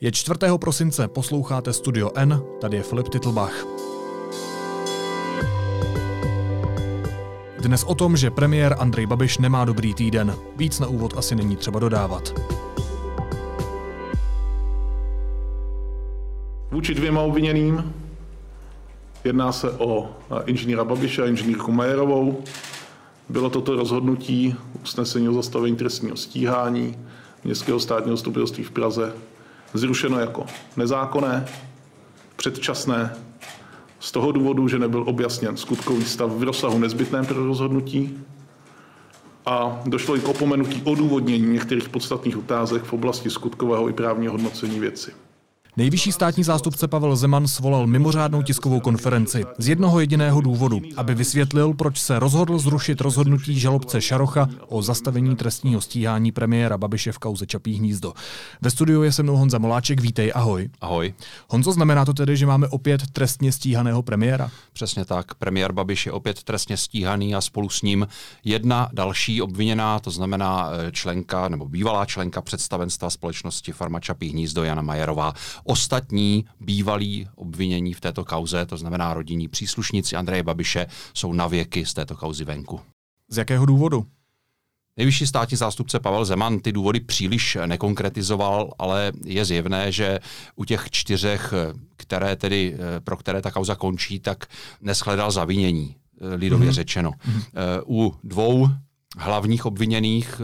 Je 4. prosince, posloucháte Studio N, tady je Filip Titlbach. Dnes o tom, že premiér Andrej Babiš nemá dobrý týden. Víc na úvod asi není třeba dodávat. Vůči dvěma obviněným jedná se o inženýra Babiše a inženýrku Majerovou. Bylo toto rozhodnutí usnesení o zastavení trestního stíhání Městského státního zastupitelství v Praze zrušeno jako nezákonné, předčasné, z toho důvodu, že nebyl objasněn skutkový stav v rozsahu nezbytném pro rozhodnutí a došlo i k opomenutí odůvodnění některých podstatných otázek v oblasti skutkového i právního hodnocení věci. Nejvyšší státní zástupce Pavel Zeman svolal mimořádnou tiskovou konferenci z jednoho jediného důvodu, aby vysvětlil, proč se rozhodl zrušit rozhodnutí žalobce Šarocha o zastavení trestního stíhání premiéra Babiše v kauze Čapí hnízdo. Ve studiu je se mnou Honza Moláček, vítej, ahoj. Ahoj. Honzo, znamená to tedy, že máme opět trestně stíhaného premiéra? Přesně tak. Premiér Babiš je opět trestně stíhaný a spolu s ním jedna další obviněná, to znamená eh, členka nebo bývalá členka představenstva společnosti Farma Čapí hnízdo Jana Majerová Ostatní bývalí obvinění v této kauze, to znamená rodinní příslušníci Andreje Babiše, jsou na věky z této kauzy venku. Z jakého důvodu? Nejvyšší státní zástupce Pavel Zeman ty důvody příliš nekonkretizoval, ale je zjevné, že u těch čtyřech, které tedy, pro které ta kauza končí, tak neschledal zavinění, lidově mm-hmm. řečeno. Mm-hmm. U dvou hlavních obviněných,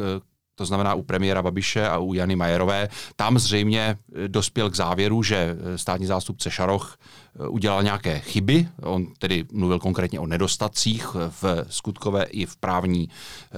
to znamená u premiéra Babiše a u Jany Majerové, tam zřejmě eh, dospěl k závěru, že eh, státní zástupce Šaroch eh, udělal nějaké chyby. On tedy mluvil konkrétně o nedostatcích v skutkové i v právní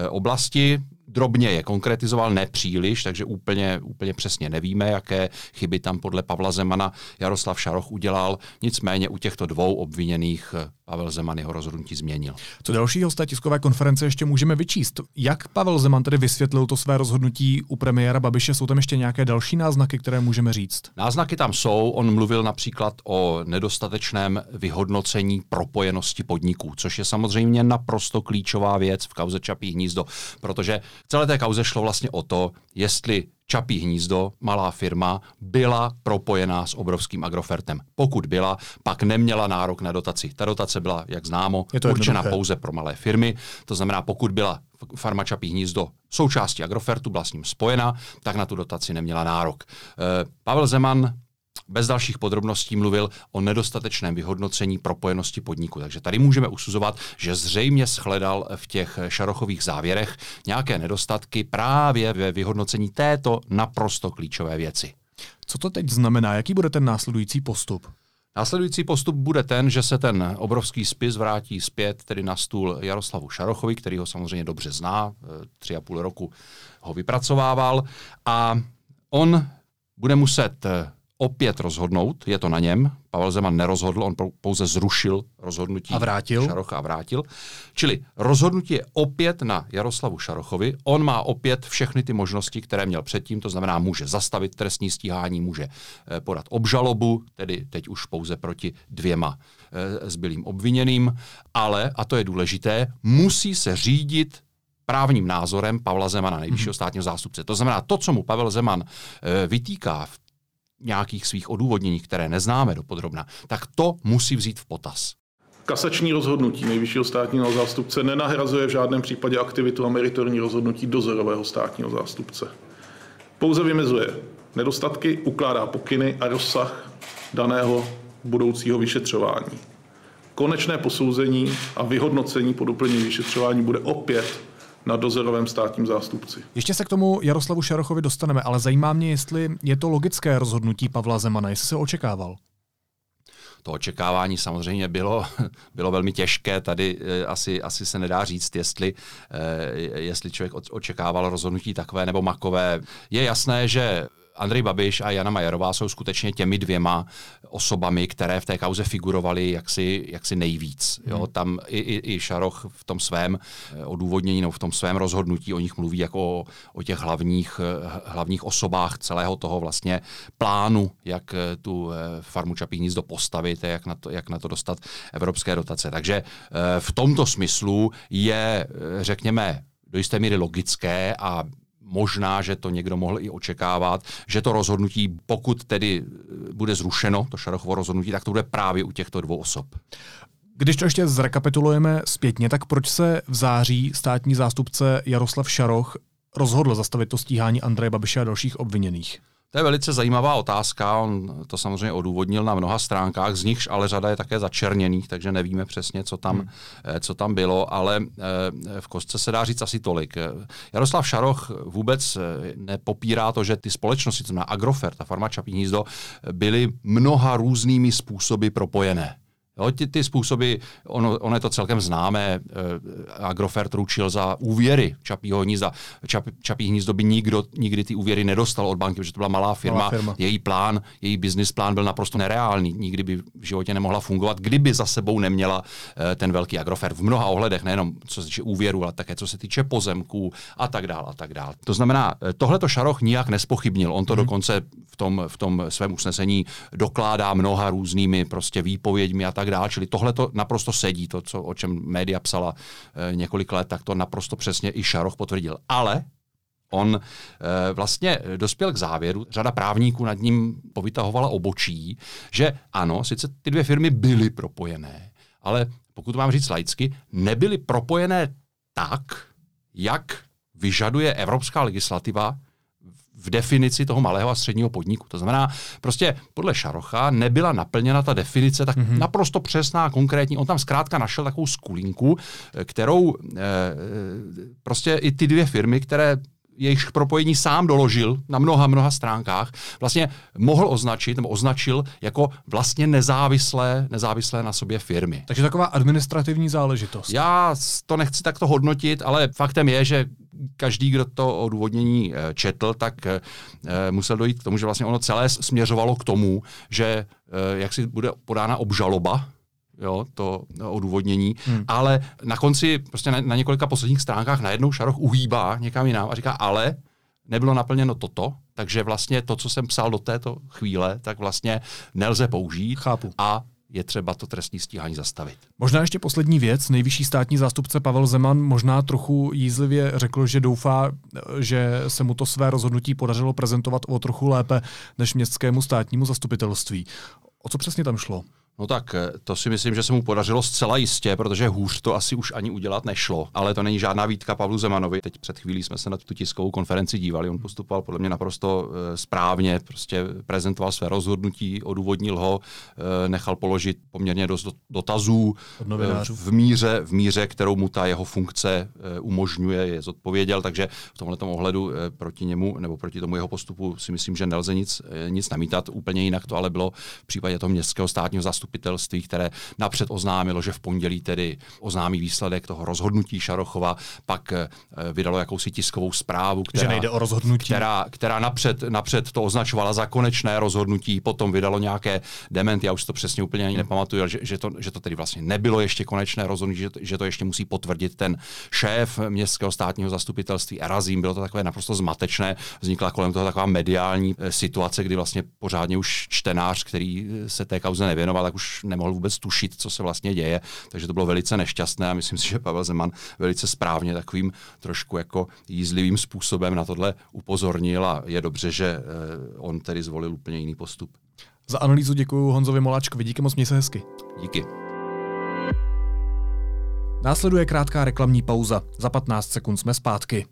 oblasti drobně je konkretizoval, nepříliš, takže úplně, úplně přesně nevíme, jaké chyby tam podle Pavla Zemana Jaroslav Šaroch udělal. Nicméně u těchto dvou obviněných eh, Pavel Zeman jeho rozhodnutí změnil. Co dalšího z té tiskové konference ještě můžeme vyčíst? Jak Pavel Zeman tedy vysvětlil to své rozhodnutí u premiéra Babiše? Jsou tam ještě nějaké další náznaky, které můžeme říct? Náznaky tam jsou. On mluvil například o nedostatečném vyhodnocení propojenosti podniků, což je samozřejmě naprosto klíčová věc v kauze Čapí hnízdo, protože celé té kauze šlo vlastně o to, jestli Čapí hnízdo, malá firma, byla propojená s obrovským agrofertem. Pokud byla, pak neměla nárok na dotaci. Ta dotace byla, jak známo, je to určena jednoduché. pouze pro malé firmy. To znamená, pokud byla farma Čapí hnízdo součástí agrofertu, byla s ním spojena, tak na tu dotaci neměla nárok. E, Pavel Zeman bez dalších podrobností mluvil o nedostatečném vyhodnocení propojenosti podniku. Takže tady můžeme usuzovat, že zřejmě shledal v těch šarochových závěrech nějaké nedostatky právě ve vyhodnocení této naprosto klíčové věci. Co to teď znamená? Jaký bude ten následující postup? Následující postup bude ten, že se ten obrovský spis vrátí zpět tedy na stůl Jaroslavu Šarochovi, který ho samozřejmě dobře zná, eh, tři a půl roku ho vypracovával a on bude muset eh, opět rozhodnout, je to na něm. Pavel Zeman nerozhodl, on pouze zrušil rozhodnutí a vrátil. Šarocha a vrátil. Čili rozhodnutí je opět na Jaroslavu Šarochovi. On má opět všechny ty možnosti, které měl předtím, to znamená, může zastavit trestní stíhání, může eh, podat obžalobu, tedy teď už pouze proti dvěma eh, zbylým obviněným, ale, a to je důležité, musí se řídit právním názorem Pavla Zemana, nejvyššího mhm. státního zástupce. To znamená, to, co mu Pavel Zeman eh, vytýká v nějakých svých odůvodnění, které neznáme dopodrobna, tak to musí vzít v potaz. Kasační rozhodnutí nejvyššího státního zástupce nenahrazuje v žádném případě aktivitu a meritorní rozhodnutí dozorového státního zástupce. Pouze vymezuje nedostatky, ukládá pokyny a rozsah daného budoucího vyšetřování. Konečné posouzení a vyhodnocení po doplnění vyšetřování bude opět na dozorovém státním zástupci. Ještě se k tomu Jaroslavu Šarochovi dostaneme, ale zajímá mě, jestli je to logické rozhodnutí Pavla Zemana, jestli se očekával. To očekávání samozřejmě bylo, bylo velmi těžké. Tady eh, asi, asi se nedá říct, jestli, eh, jestli člověk očekával rozhodnutí takové nebo makové. Je jasné, že Andrej Babiš a Jana Majerová jsou skutečně těmi dvěma osobami, které v té kauze figurovaly jaksi, jaksi nejvíc. Jo? Hmm. Tam i, i, i Šaroch v tom svém eh, odůvodnění, no, v tom svém rozhodnutí o nich mluví jako o, o těch hlavních, eh, hlavních osobách celého toho vlastně plánu, jak eh, tu farmu Čapí hnízdo postavit a jak na, to, jak na to dostat evropské dotace. Takže v tomto smyslu je, řekněme, do jisté míry logické a možná, že to někdo mohl i očekávat, že to rozhodnutí, pokud tedy bude zrušeno, to Šarochovo rozhodnutí, tak to bude právě u těchto dvou osob. Když to ještě zrekapitulujeme zpětně, tak proč se v září státní zástupce Jaroslav Šaroch rozhodl zastavit to stíhání Andreje Babiše a dalších obviněných? To je velice zajímavá otázka, on to samozřejmě odůvodnil na mnoha stránkách, z nichž ale řada je také začerněných, takže nevíme přesně, co tam, hmm. Eh, co tam bylo, ale eh, v kostce se dá říct asi tolik. Jaroslav Šaroch vůbec eh, nepopírá to, že ty společnosti, to znamená Agrofert a Farma Čapí hnízdo, byly mnoha různými způsoby propojené. Jo, ty, ty způsoby, ono, ono je to celkem známé, uh, Agrofert ručil za úvěry Čapího hnízda. Čap, Čapí hnízdo by nikdo nikdy ty úvěry nedostal od banky, protože to byla malá firma. Malá firma. Její plán, její business plán byl naprosto nereálný. Nikdy by v životě nemohla fungovat, kdyby za sebou neměla uh, ten velký Agrofert v mnoha ohledech, nejenom co se týče úvěru, ale také co se týče pozemků a tak dále a tak dále. To znamená, eh, tohle to Šaroch nijak nespochybnil. On to hmm. dokonce v tom, v tom svém usnesení dokládá mnoha různými prostě výpověďmi a tak tak dále. Čili tohle to naprosto sedí, to, co, o čem média psala e, několik let, tak to naprosto přesně i Šaroch potvrdil. Ale On e, vlastně dospěl k závěru, řada právníků nad ním povytahovala obočí, že ano, sice ty dvě firmy byly propojené, ale pokud mám říct laicky, nebyly propojené tak, jak vyžaduje evropská legislativa v definici toho malého a středního podniku. To znamená, prostě podle Šarocha nebyla naplněna ta definice tak mm-hmm. naprosto přesná, konkrétní. On tam zkrátka našel takovou skulinku, eh, kterou e, prostě i ty dvě firmy, které jejich propojení sám doložil na mnoha, mnoha stránkách, vlastně mohl označit nebo označil jako vlastně nezávislé, nezávislé na sobě firmy. Takže taková administrativní záležitost. Já to nechci takto hodnotit, ale faktem je, že každý, kdo to odůvodnění eh, četl, tak eh, musel dojít k tomu, že vlastně ono celé směřovalo k tomu, že eh, jak si bude podána obžaloba jo, to odůvodnění, hmm. ale na konci, prostě na, na několika posledních stránkách najednou Šaroch uhýbá někam jinam a říká, ale nebylo naplněno toto, takže vlastně to, co jsem psal do této chvíle, tak vlastně nelze použít Chápu. a je třeba to trestní stíhání zastavit. Možná ještě poslední věc. Nejvyšší státní zástupce Pavel Zeman možná trochu jízlivě řekl, že doufá, že se mu to své rozhodnutí podařilo prezentovat o trochu lépe než městskému státnímu zastupitelství. O co přesně tam šlo? No tak eh, to si myslím, že se mu podařilo zcela jistě, protože hůř to asi už ani udělat nešlo. Ale to není žádná výtka Pavlu Zemanovi. Teď před chvílí jsme se na tu tiskovou konferenci dívali. On postupoval podle mě naprosto uh, správně, prostě prezentoval své rozhodnutí, odůvodnil ho, uh, nechal položit poměrně dost dotazů v míře, v míře, kterou mu ta jeho funkce umožňuje, je zodpověděl. Takže v tomhle ohledu proti němu nebo proti tomu jeho postupu si myslím, že nelze nic, nic namítat. Úplně jinak to ale bylo v případě toho městského státního zastupu zastupitelství, které napřed oznámilo, že v pondělí tedy oznámí výsledek toho rozhodnutí Šarochova, pak eh, vydalo jakousi tiskovou zprávu, která, že nejde o rozhodnutí. která, která napřed, napřed to označovala za konečné rozhodnutí, potom vydalo nějaké dementy, já už to přesně úplně ani nepamatuju, že, že, to, že to tedy vlastně nebylo ještě konečné rozhodnutí, že, že to ještě musí potvrdit ten šéf městského státního zastupitelství Erazím. Bylo to takové naprosto zmatečné, vznikla kolem toho taková mediální eh, situace, kdy vlastně pořádně už čtenář, který eh, se té kauze nevěnoval, tak už nemohl vůbec tušit, co se vlastně děje. Takže to bylo velice nešťastné a myslím si, že Pavel Zeman velice správně takovým trošku jako jízlivým způsobem na tohle upozornil a je dobře, že eh, on tedy zvolil úplně jiný postup. Za analýzu děkuji Honzovi Moláčkovi, díky moc, měj se hezky. Díky. Následuje krátká reklamní pauza. Za 15 sekund jsme zpátky.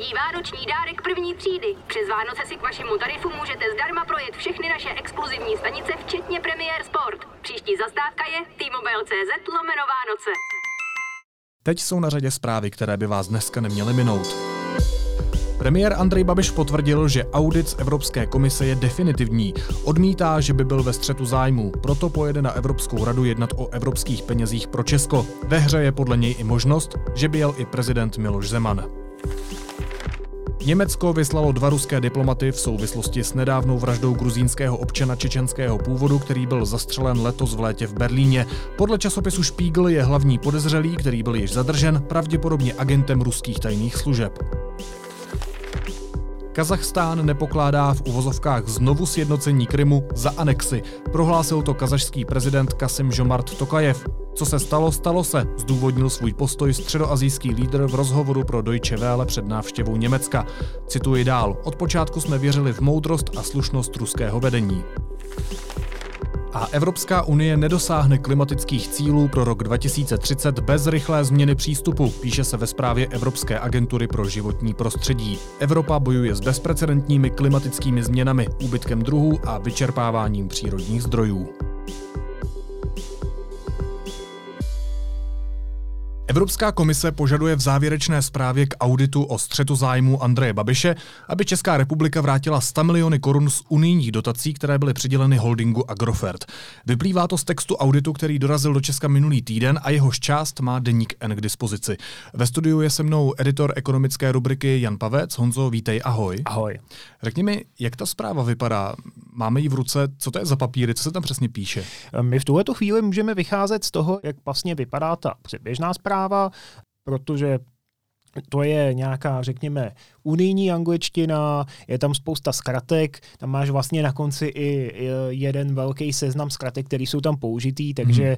Vánoční dárek první třídy. Přes Vánoce si k vašemu tarifu můžete zdarma projet všechny naše exkluzivní stanice, včetně Premier Sport. Příští zastávka je T-Mobile.cz lomeno Vánoce. Teď jsou na řadě zprávy, které by vás dneska neměly minout. Premiér Andrej Babiš potvrdil, že audit z Evropské komise je definitivní. Odmítá, že by byl ve střetu zájmu, proto pojede na Evropskou radu jednat o evropských penězích pro Česko. Ve hře je podle něj i možnost, že by jel i prezident Miloš Zeman. Německo vyslalo dva ruské diplomaty v souvislosti s nedávnou vraždou gruzínského občana čečenského původu, který byl zastřelen letos v létě v Berlíně. Podle časopisu Spiegel je hlavní podezřelý, který byl již zadržen, pravděpodobně agentem ruských tajných služeb. Kazachstán nepokládá v uvozovkách znovu sjednocení Krymu za anexi. Prohlásil to kazašský prezident Kasim Žomart Tokajev. Co se stalo, stalo se, zdůvodnil svůj postoj středoazijský lídr v rozhovoru pro Deutsche Welle před návštěvou Německa. Cituji dál. Od počátku jsme věřili v moudrost a slušnost ruského vedení. A Evropská unie nedosáhne klimatických cílů pro rok 2030 bez rychlé změny přístupu, píše se ve zprávě Evropské agentury pro životní prostředí. Evropa bojuje s bezprecedentními klimatickými změnami, úbytkem druhů a vyčerpáváním přírodních zdrojů. Evropská komise požaduje v závěrečné zprávě k auditu o střetu zájmu Andreje Babiše, aby Česká republika vrátila 100 miliony korun z unijních dotací, které byly přiděleny holdingu Agrofert. Vyplývá to z textu auditu, který dorazil do Česka minulý týden a jehož část má deník N k dispozici. Ve studiu je se mnou editor ekonomické rubriky Jan Pavec. Honzo, vítej, ahoj. Ahoj. Řekni mi, jak ta zpráva vypadá? Máme ji v ruce, co to je za papíry, co se tam přesně píše? My v tuhle chvíli můžeme vycházet z toho, jak vlastně vypadá ta předběžná zpráva práva, protože to je nějaká, řekněme, unijní angličtina, je tam spousta zkratek, tam máš vlastně na konci i jeden velký seznam zkratek, který jsou tam použitý, takže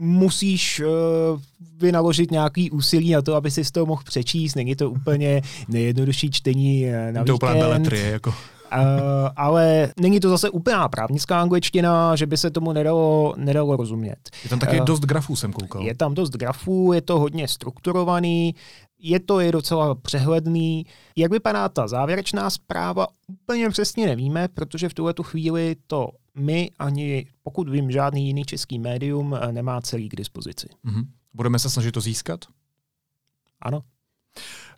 hmm. musíš uh, vynaložit nějaký úsilí na to, aby si to mohl přečíst. Není to úplně nejjednodušší čtení eh, na to víkend. To jako. Uh, ale není to zase úplná právnická angličtina, že by se tomu nedalo, nedalo rozumět. Je tam taky uh, dost grafů, jsem koukal. Je tam dost grafů, je to hodně strukturovaný, je to je docela přehledný. Jak vypadá ta závěrečná zpráva, úplně přesně nevíme, protože v tuhle chvíli to my ani, pokud vím, žádný jiný český médium eh, nemá celý k dispozici. Mm-hmm. Budeme se snažit to získat? Ano.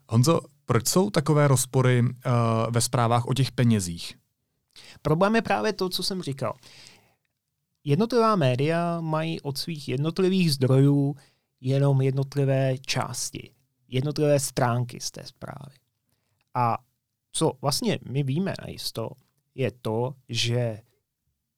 Honzo, proč jsou takové rozpory uh, ve zprávách o těch penězích? Problém je právě to, co jsem říkal. Jednotlivá média mají od svých jednotlivých zdrojů jenom jednotlivé části, jednotlivé stránky z té zprávy. A co vlastně my víme najisto, je to, že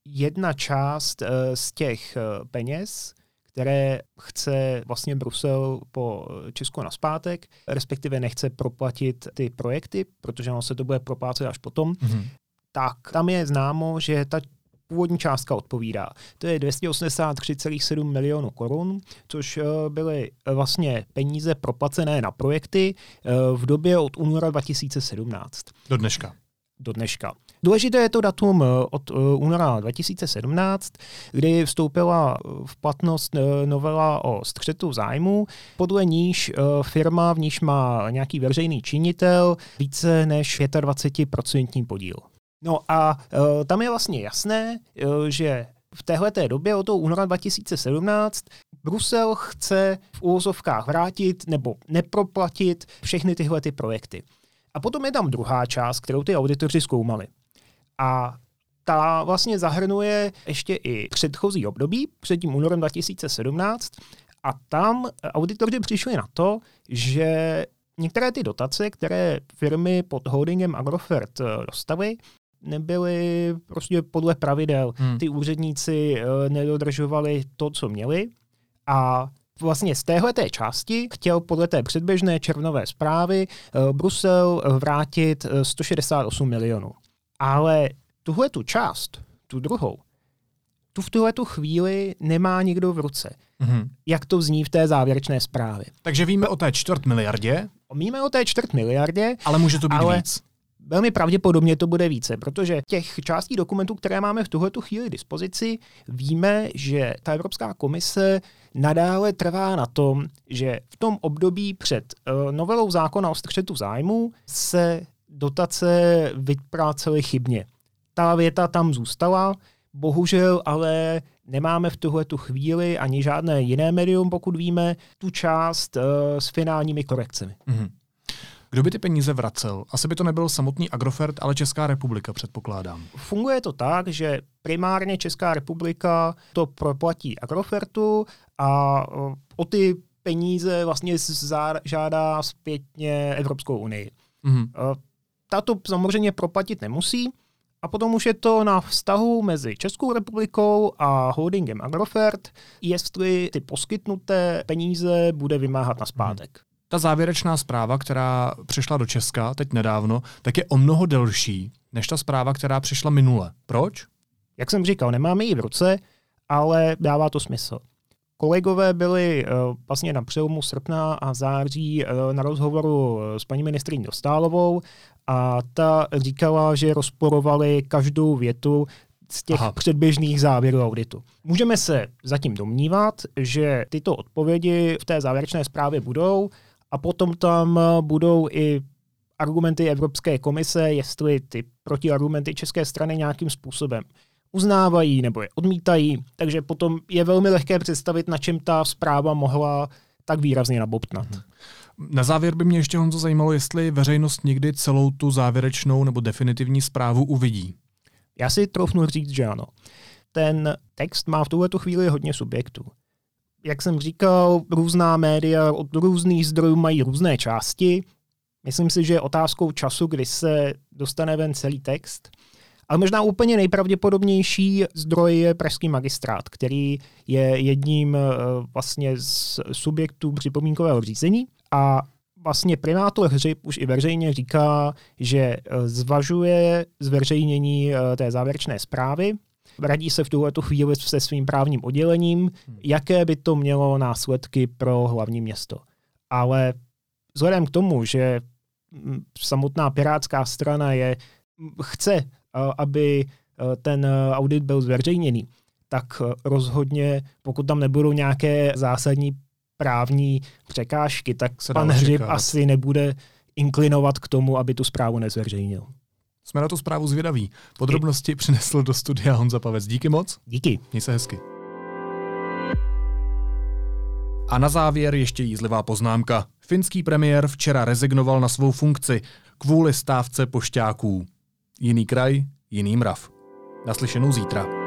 jedna část eh, z těch eh, peněz které chce vlastně Brusel po Česku na zpátek, respektive nechce proplatit ty projekty, protože ono se to bude proplácet až potom, mm-hmm. tak tam je známo, že ta původní částka odpovídá. To je 283,7 milionů korun, což eh, byly eh, vlastně peníze proplacené na projekty eh, v době od února 2017. Do dneška. Do dneška. Důležité je to datum eh, od eh, února 2017, kdy vstoupila v platnost eh, novela o střetu zájmu, podle níž firma, v níž má nějaký veřejný činitel, více než 25% podíl. No a tam je vlastně jasné, že v téhleté době od toho února 2017 Brusel chce v úvozovkách vrátit nebo neproplatit všechny tyhle ty projekty. A potom je tam druhá část, kterou ty auditoři zkoumali. A ta vlastně zahrnuje ještě i předchozí období, před tím únorem 2017, a tam auditoři přišli na to, že některé ty dotace, které firmy pod holdingem Agrofert eh, dostaly, nebyly prostě podle pravidel. Hmm. Ty úředníci eh, nedodržovali to, co měli a vlastně z téhle té části chtěl podle té předběžné červnové zprávy eh, Brusel vrátit 168 milionů. Ale tuhle tu část, tu druhou, tu v tuhle tu chvíli nemá nikdo v ruce. Mm-hmm. Jak to zní v té závěrečné zprávě. Takže víme o té čtvrt miliardě. Víme o té čtvrt miliardě. Ale může to být ale víc. Velmi pravděpodobně to bude více, protože těch částí dokumentů, které máme v tuhle chvíli dispozici, víme, že ta Evropská komise nadále trvá na tom, že v tom období před uh, novelou zákona o střetu zájmu se dotace vyprácely chybně. Ta věta tam zůstala, bohužel ale nemáme v tuhle tu chvíli ani žádné jiné médium, pokud víme, tu část uh, s finálními korekcemi. Mm-hmm. Kdo by ty peníze vracel? Asi by to nebyl samotný Agrofert, ale Česká republika, předpokládám. Funguje to tak, že primárně Česká republika to proplatí Agrofertu a eh, o ty peníze vlastně žádá zpětně Evropskou unii. Mm-hmm ta to samozřejmě proplatit nemusí. A potom už je to na vztahu mezi Českou republikou a holdingem Agrofert, jestli ty poskytnuté peníze bude vymáhat na zpátek. Ta závěrečná zpráva, která přišla do Česka teď nedávno, tak je o mnoho delší než ta zpráva, která přišla minule. Proč? Jak jsem říkal, nemáme ji v ruce, ale dává to smysl. Kolegové byli uh, vlastně na přelomu srpna a září uh, na rozhovoru s paní ministriní Dostálovou a ta říkala, že rozporovali každou větu z těch Aha. předběžných závěrů auditu. Můžeme se zatím domnívat, že tyto odpovědi v té závěrečné zprávě budou a potom tam budou i argumenty Evropské komise, jestli ty protiargumenty české strany nějakým způsobem uznávají nebo je odmítají, takže potom je velmi lehké představit, na čem ta zpráva mohla tak výrazně nabobtnat. Mhm. Na závěr by mě ještě Honzo zajímalo, jestli veřejnost někdy celou tu závěrečnou nebo definitivní zprávu uvidí. Já si troufnu říct, že ano. Ten text má v tuhle chvíli hodně subjektů. Jak jsem říkal, různá média od různých zdrojů mají různé části. Myslím si, že je otázkou času, kdy se dostane ven celý text. Ale možná úplně nejpravděpodobnější zdroj je Pražský magistrát, který je jedním eh, vlastně z subjektů připomínkového řízení a vlastně primátor Hřib už i veřejně říká, že eh, zvažuje zveřejnění eh, té závěrečné zprávy. Radí se v tuhle chvíli se svým právním oddělením, hmm. jaké by to mělo následky pro hlavní město. Ale vzhledem k tomu, že mm, samotná pirátská strana je chce aby e, ten audit byl zveřejněný, tak rozhodně, pokud tam nebudou nějaké zásadní právní překážky, tak Se pan Hřib asi nebude inklinovat k tomu, aby tu zprávu nezveřejnil. Jsme na tu zprávu zvědaví. Podrobnosti přinesl do studia Honza Pavec. Díky moc. Díky. Měj se hezky. A na závěr ještě jízlivá poznámka. Finský premiér včera rezignoval na svou funkci kvůli stávce pošťáků. Jiný kraj, jiný mrav. Naslyšenou zítra.